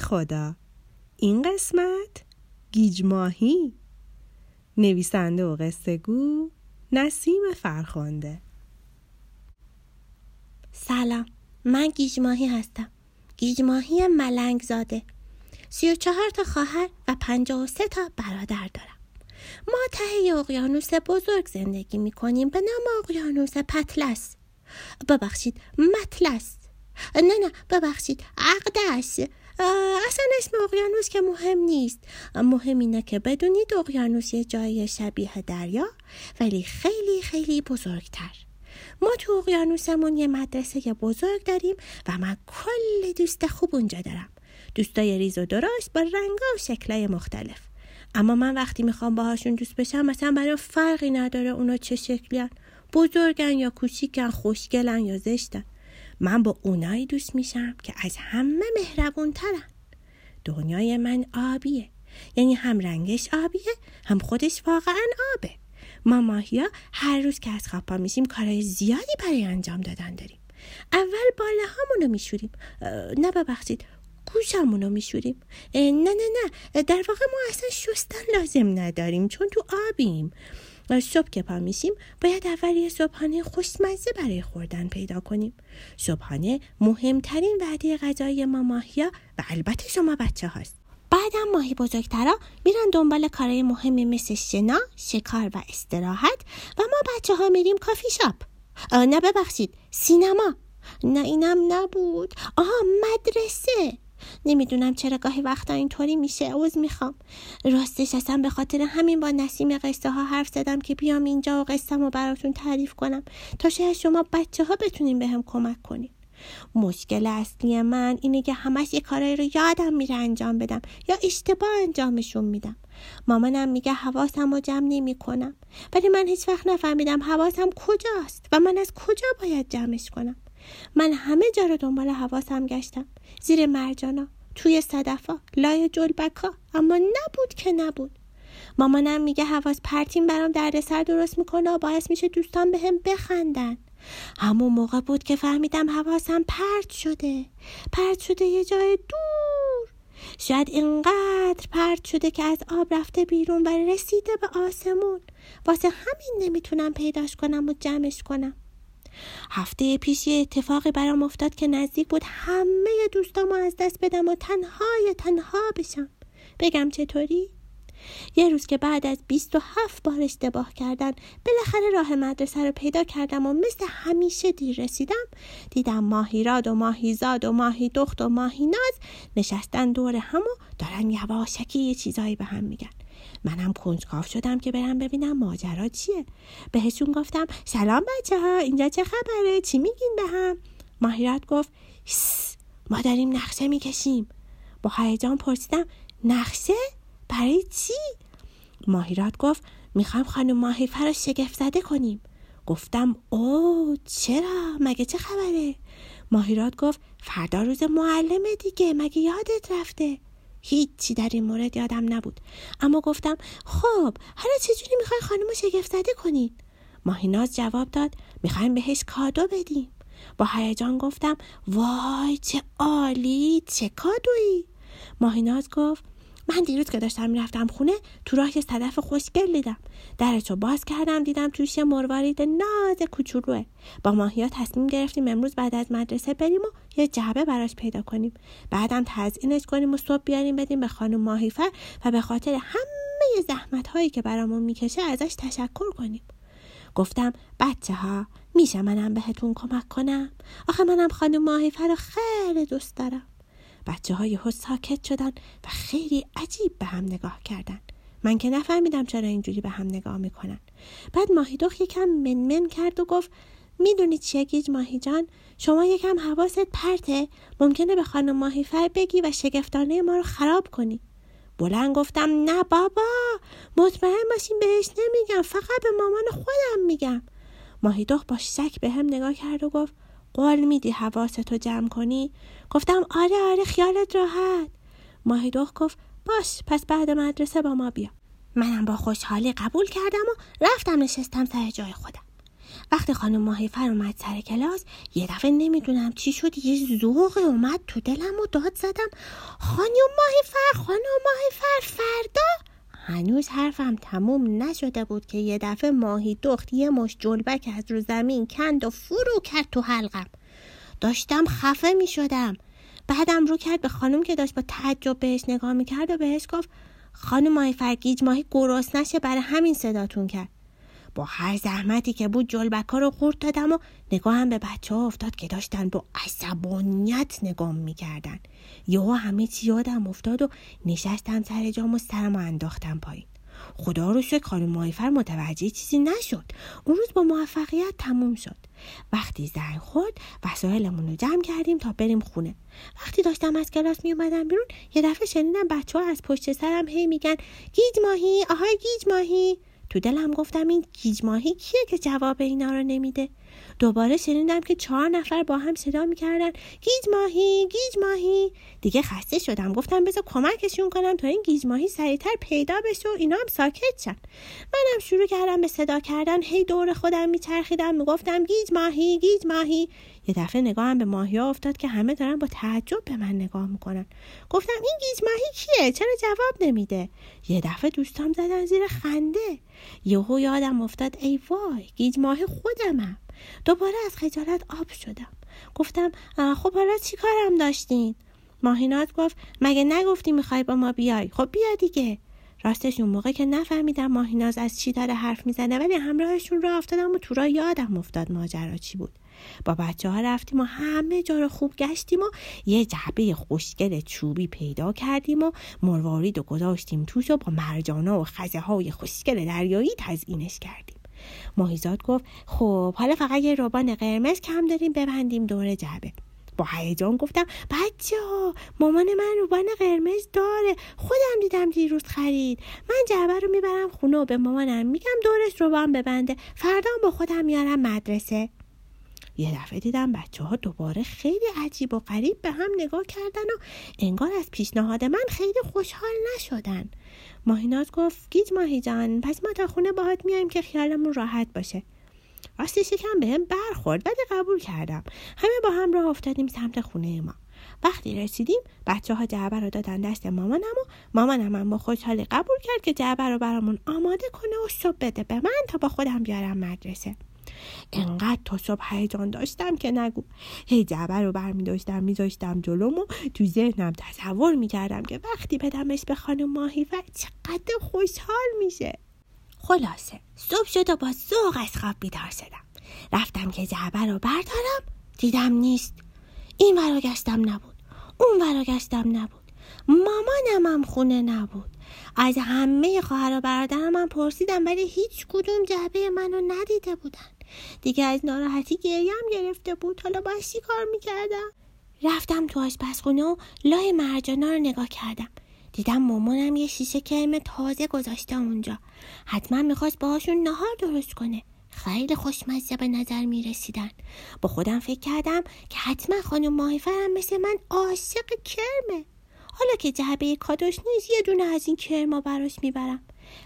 خدا. این قسمت گیج ماهی نویسنده و قصه گو نسیم فرخنده. سلام من گیج ماهی هستم. گیج ماهی ملنگ زاده سی و چهار تا خواهر و پنجاه و سه تا برادر دارم. ما ته اقیانوس بزرگ زندگی می کنیم به نام اقیانوس پتلس. ببخشید متلس. نه نه ببخشید. عقدس اصلا اسم اقیانوس که مهم نیست. مهم اینه که بدونید اقیانوس یه جای شبیه دریا ولی خیلی خیلی بزرگتر. ما تو اقیانوسمون یه مدرسه بزرگ داریم و من کلی دوست خوب اونجا دارم. دوستای ریز و درشت با رنگا و شکلای مختلف. اما من وقتی می‌خوام باهاشون دوست بشم مثلا برای فرقی نداره اونا چه شکلیان. بزرگن یا کوچیکن خوشگلن یا زشتن. من با اونایی دوست میشم که از همه مهربون ترن دنیای من آبیه. یعنی هم رنگش آبیه هم خودش واقعا آبه. ما ماهیا هر روز که از خواب میشیم کارهای زیادی برای انجام دادن داریم. اول باله هامونو میشوریم. نه ببخشید گوشمونو میشوریم. نه نه نه. در واقع ما اصلا شستن لازم نداریم چون تو آبیم. صبح که پا میشیم باید اول یه صبحانه خوشمزه برای خوردن پیدا کنیم. صبحانه مهمترین وعده غذای ما ماهیا و البته شما بچه هاست. بعدم ماهی بزرگترا میرن دنبال کارهای مهمی مثل شنا، شکار و استراحت و ما بچه ها میریم کافی شاپ. نه ببخشید سینما. نه اینم نبود. آها مدرسه. نمی‌دونم چرا گاهی وقتا اینطوری میشه. عوض می‌خوام. راستش اصلا به خاطر همین با نسیم قصه ها حرف زدم که بیام اینجا و قصم رو براتون تعریف کنم. تا شاید شما بچه ها بتونین به هم کمک کنین مشکل اصلی من اینه که همش یه کارایی رو یادم میره انجام بدم یا اشتباه انجامشون میدم. مامانم میگه حواسم رو جمع نمی کنم ولی من هیچ وقت نفهمیدم حواسم کجاست و من از کجا باید جمعش کنم. من همه جا رو دنبال حواسم گشتم. زیر مرجانا توی صدفا لای جلبکا اما نبود که نبود. مامانم میگه حواس پرتیم برام دردسر درست می‌کنه و باعث میشه دوستان به هم بخندن. همون موقع بود که فهمیدم حواسم پرت شده. پرت شده یه جای دور. شاید اینقدر پرت شده که از آب رفته بیرون و رسیده به آسمون. واسه همین نمی‌تونم پیداش کنم و جمعش کنم. هفته پیش یه اتفاقی برام افتاد که نزدیک بود همه دوستامو از دست بدم و تنهای تنها بشم بگم چطوری؟ یه روز که بعد از بیست و هفت بار اشتباه کردن بالاخره راه مدرسه رو پیدا کردم و مثل همیشه دیر رسیدم دیدم ماهیراد و ماهیزاد و ماهی دخت و ماهی ناز نشستن دور هم و دارن یواشکی یه چیزایی به هم میگن منم کنجکاو شدم که برم ببینم ماجرا چیه. بهشون گفتم سلام بچه ها اینجا چه خبره؟ چی میگین به هم؟ ماهیرات گفت ما داریم نقشه می‌کشیم. با هیجان پرسیدم نقشه؟ برای چی؟ ماهیرات گفت می‌خوام خانم ماهیفه رو شگفت زده کنیم. گفتم او چرا؟ مگه چه خبره؟ ماهیرات گفت فردا روز معلمه دیگه مگه یادت رفته؟ هیچی در این مورد یادم نبود. اما گفتم خب حالا چجوری می‌خوای خانم شگفت زده کنید ماهیناز جواب داد می‌خوایم بهش کادو بدیم. با هیجان گفتم وای چه عالی چه کادویی؟ ماهیناز گفت من دیروز که داشتم می‌رفتم خونه تو راه یه صدف خوشگل دیدم. درچو باز کردم دیدم توش یه مروارید ناز کوچولوه. با ماهیا تصمیم گرفتیم امروز بعد از مدرسه بریم و یه جعبه براش پیدا کنیم. بعدم تزئینش کنیم و صبح بیاریم بدیم به خانم ماهیفر و به خاطر همه زحمت هایی که برامون می‌کشه ازش تشکر کنیم. گفتم بچه ها میشه منم بهتون کمک کنم؟ آخه منم خانم ماهیفر رو خیلی دوست دارم. بچه های ساکت شدن و خیلی عجیب به هم نگاه کردن. من که نفهمیدم چرا اینجوری به هم نگاه می‌کنن. بعد ماهیدخ یکم منمن کرد و گفت می‌دونی چیه گیج ماهی جان؟ شما یکم حواست پرته ممکنه به خانم ماهیفر بگی و شگفتانه ما رو خراب کنی. بلند گفتم نه بابا مطمئن باشین بهش نمیگم فقط به مامان خودم میگم. ماهیدخ با شک به هم نگاه کرد و گفت قول میدی حواستو جمع کنی؟ گفتم آره آره خیالت راحت. ماهیدخ گفت باش پس بعد مدرسه با ما بیا. منم با خوشحالی قبول کردم و رفتم نشستم سر جای خودم. وقتی خانم ماهیفر اومد سر کلاس یه دفعه نمی‌دونم چی شد یه ذوق اومد تو دلم و داد زدم. خانم ماهیفر خانم ماهیفر فردا؟ هنوز حرفم تموم نشده بود که یه دفعه ماهی دخت یه مش جلبک از رو زمین کند و فرو کرد تو حلقم. داشتم خفه می شدم. بعدم رو کرد به خانم که داشت با تعجب بهش نگاه می کرد و بهش گفت خانم ماهی فرگیج ماهی گرست نشه برای همین صداتون کرد. با هر زحمتی که بود جلبکا رو خورد دادم و نگاهم به بچه ها افتاد که داشتن با عصبانیت نگاه می‌کردن. یهو همه چی یادم افتاد و نشستم سر جام و سرم انداختم پایین. خدا رو شکر خانم مایفر متوجه چیزی نشد. اون روز با موفقیت تموم شد. وقتی زنگ خورد وسایلمون رو جمع کردیم تا بریم خونه. وقتی داشتم از کلاس می اومدم بیرون یه دفعه شنیدم بچه ها از پشت سرم هی میگن گیج ماهی آهای گیج ماهی. تو دلم گفتم این گیج ماهی کیه که جواب اینا رو نمیده؟ دوباره شنیدم که چهار نفر با هم صدا می‌کردن. گیج ماهی گیج ماهی. دیگه خسته شدم. گفتم بذار کمکشون کنم تا این گیج ماهی سریعتر پیدا بشه و اینا هم ساکت شن. منم شروع کردم به صدا کردن. هی دور خودم میچرخیدم. می‌گفتم گیج ماهی گیج ماهی. یه دفعه نگاهم به ماهی افتاد که همه دارن با تعجب به من نگاه می‌کنن. گفتم این گیج ماهی کیه؟ چرا جواب نمیده؟ یه دفعه دوستام زدن زیر خنده. یهو یادم افتاد ای وای گیج ماهی خودمم. دوباره از خجالت آب شدم. گفتم خب حالا چی کارم داشتین؟ ماهینات گفت مگه نگفتی می‌خوای با ما بیای؟ خب بیا دیگه. راستش اون موقع که نفهمیدم ماهیناز از چی داره حرف می‌زنه ولی همراهشون را افتادم و تو را یادم افتاد ماجرا چی بود. با بچه ها رفتیم و همه جا رو خوب گشتیم و یه جعبه خوشگل چوبی پیدا کردیم و مروارید و گذاشتیم توش و با مرجانا و خزه های خوشگل دریایی تزیینش کردیم. ماهیزاد گفت خب حالا فقط یه روبان قرمز کم داریم ببندیم دور جعبه. با هیجان گفتم بچه ها مامان من روبان قرمز داره. خودم دیدم دیروز خرید. من جعبه رو می‌برم خونه و به مامانم میگم دورش روبان ببنده. فردا با خودم میارم مدرسه. یه دفعه دیدم بچه ها دوباره خیلی عجیب و غریب به هم نگاه کردن و انگار از پیشنهاد من خیلی خوشحال نشدن. ماهیناز گفت گیج ماهی جان پس ما تا خونه باهات میایم که خیالمون راحت باشه. راستش یکم بهم برخورد ولی قبول کردم. همه با هم راه افتادیم سمت خونه ما. وقتی رسیدیم بچه ها جعبه رو دادن دست مامانم و مامانم هم با خوشحالی قبول کرد که جعبه رو برامون آماده کنه و صبح بده به من تا با خودم بیارم مدرسه. انقدر تا صبح هیجان داشتم که نگو. هی جعبه رو برمی داشتم میذاشتم جلوم و تو ذهنم تصور می‌کردم که وقتی بدمش به خانم ماهی و چقدر خوشحال میشه. خلاصه صبح شد و با ذوق از خواب بیدار شدم. رفتم که جعبه رو بردارم دیدم نیست. این ورا گشتم نبود اون ورا گشتم نبود. مامانم هم خونه نبود. از همه خواهر و برادرم هم پرسیدم ولی هیچ کدوم جعبه منو ندیده بودن. دیگه از ناراحتی گریم گرفته بود حالا باید چی کار می‌کردم رفتم تو آشپزخونه و لای مرجانا رو نگاه کردم دیدم مامانم یه شیشه کرم تازه گذاشته اونجا حتما می‌خواست باهاشون نهار درست کنه خیلی خوشمزه به نظر می رسیدن. با خودم فکر کردم که حتما خانم ماهیفرم مثل من عاشق کرمه. حالا که جعبه کادوش نیست یه دونه از این کرما براش می‌برم.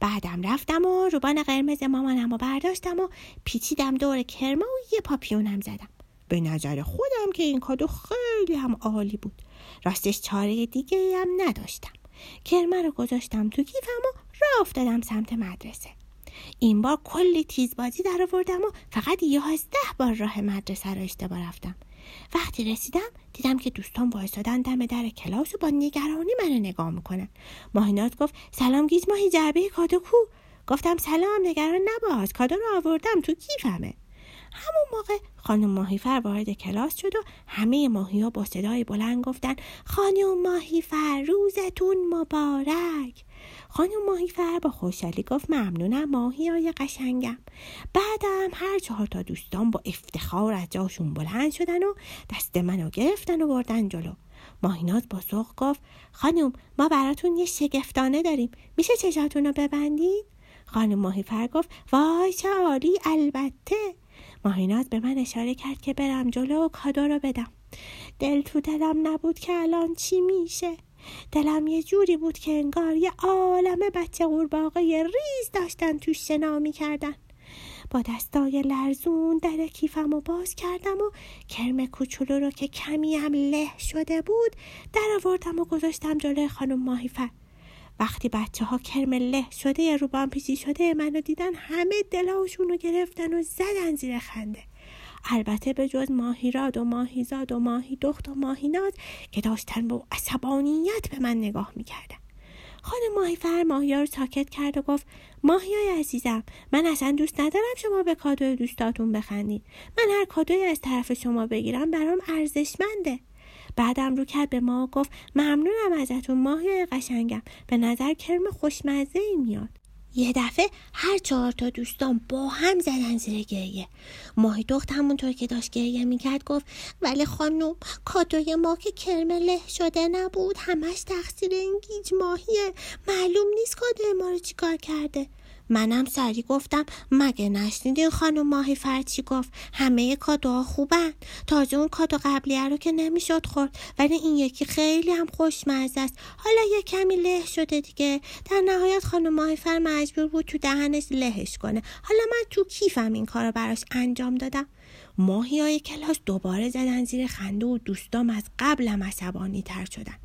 بعدم رفتم و روبان قرمز مامانم و برداشتم و پیچیدم دور کرما و یه پاپیونم زدم. به نظر خودم که این کادو خیلی هم عالی بود. راستش چاره دیگه هم نداشتم. کرمه رو گذاشتم تو کیفم و راه افتادم سمت مدرسه. این بار کلی تیزبازی در آوردم و فقط یازده بار راه مدرسه رو اشتباه رفتم. وقتی رسیدم دیدم که دوستان وایسادن دم در کلاس و با نگرانی منو نگاه می‌کنن. ماهینات گفت سلام گیج ماهی جعبه کادو کو؟ گفتم سلام نگران نباش کادو رو آوردم تو کیفمه؟ همون موقع خانم ماهیفر وارد کلاس شد و همه ماهی ها با صدای بلند گفتن خانم ماهیفر روزتون مبارک. خانم ماهیفر با خوشحالی گفت ممنونم ماهی قشنگم. بعدم هر چهار تا دوستان با افتخار از جاشون بلند شدن و دست منو گرفتن و بردن جلو. ماهیناز با سوق گفت خانم ما براتون یه شگفتانه داریم. میشه چشاتون رو ببندید؟ خانم ماهیفر گفت وای چه عالی البته. ماهیناز به من اشاره کرد که برم جلو و کادو رو بدم. دل تو دلم نبود که الان چی میشه. دلم یه جوری بود که انگار یه عالم بچه قورباغه ریز داشتن توش شنا می‌کردن. با دستای لرزون در کیفم و باز کردم و کرم کوچولو رو که کمی هم له شده بود در آوردم و گذاشتم جلوی خانم ماهیفر. وقتی بچه ها کرم له شده روبان پیچی شده منو دیدن همه دلاشون رو گرفتن و زدن زیر خنده. البته به جز ماهیراد و ماهیزاد و ماهی دخت و ماهیناز که داشتن با عصبانیت به من نگاه می‌کردن. خانم ماهی فر ماهی رو ساکت کرد و گفت ماهی های عزیزم من اصلا دوست ندارم شما به کادوی دوستاتون بخندید. من هر کادوی از طرف شما بگیرم برام ارزشمنده. بعدم رو کرد به ما و گفت ممنونم ازتون ماهی قشنگم. به نظر کرم خوشمزه ای میاد. یه دفعه هر چهار تا دوستان با هم زدن زیر گریه. ماهی دخت همونطور که داشت گریه می‌کرد گفت ولی خانم کادوی ما که کرم له شده نبود همش تقصیر این گیج ماهیه. معلوم نیست کادوی ما رو چیکار کرده. منم سری گفتم مگه نشنیدین خانم ماهی فرچی گفت؟ همه کادوها خوبن. تازه اون کادو قبلیه رو که نمی‌شد خورد ولی این یکی خیلی هم خوشمزه است. حالا یه کمی له شده دیگه. در نهایت خانم ماهی فر مجبور بود تو دهنش لهش کنه. حالا من تو کیفم این کار رو براش انجام دادم. ماهی های کلاس دوباره زدن زیر خنده و دوستام از قبلم عصبانی تر شدن.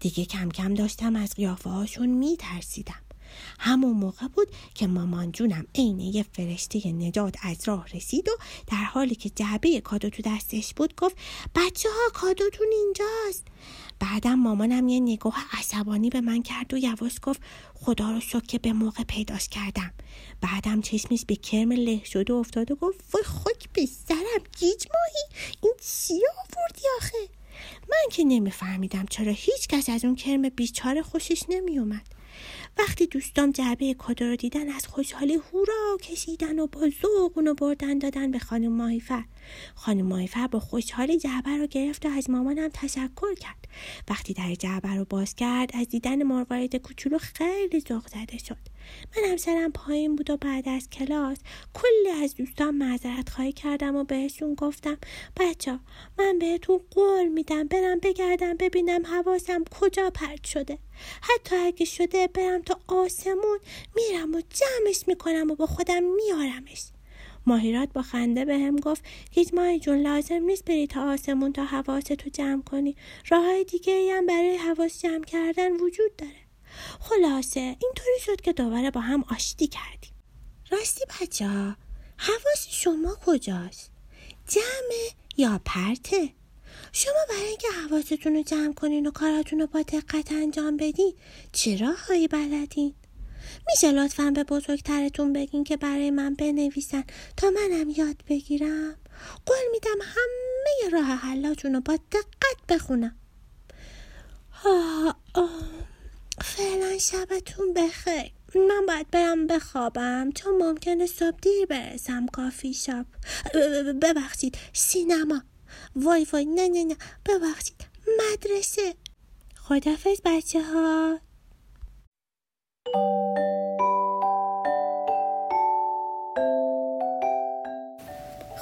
دیگه کم کم داشتم از قیافه هاشون می ترسیدم. همون موقع بود که مامان جونم عین یه فرشته نجات از راه رسید و در حالی که جعبه کادو تو دستش بود گفت بچه ها کادوتون اینجاست. بعدم مامانم یه نگاه عصبانی به من کرد و یواش گفت خدا رو شکر که به موقع پیداش کردم. بعدم چشمش به کرم له شده و افتاد و گفت وای خاک به سرم گیج ماهی این چی آوردی آخه؟ من که نمیفهمیدم چرا هیچ کس از اون کرم بیچاره خوشش نمیومد وقتی دوستام جعبه کادو رو دیدن از خوشحالی هورا کشیدن و با ذوق اونو بردن دادن به خانم ماهیفر. خانم ماهیفر با خوشحالی جعبه رو گرفت و از مامانم تشکر کرد. وقتی در جعبه رو باز کرد از دیدن مروارید کوچولو خیلی ذوق زده شد. من سرم پایین بود و بعد از کلاس کلی از دوستان معذرت خواهی کردم و بهشون گفتم بچه من بهتون قول میدم برم بگردم ببینم حواسم کجا پرت شده. حتی اگه شده برم تا آسمون میرم و جمعش می‌کنم و با خودم میارمش. ماهیرات با خنده به هم گفت هیچ جون لازم نیست بری تا آسمون تا حواستو جمع کنی راه های دیگه هم برای حواس جمع کردن وجود داره خلاصه اینطوری شد که دوباره با هم آشتی کردیم راستی بچه ها حواس شما کجاست؟ جمعه یا پرته؟ شما برای اینکه حواستون رو جمع کنین و کاراتون رو با دقت انجام بدین چه راههایی بلدین؟ میشه لطفا به بزرگترتون بگین که برای من بنویسن تا منم یاد بگیرم؟ قول میدم همه راه حلاتون رو با دقت بخونم. فعلا شبتون بخیر. من باید برم بخوابم چون ممکنه صبح دیر برسم کافی شاپ ببخشید سینما. وای وای نه نه نه. ببخشید مدرسه. خدافز بچه ها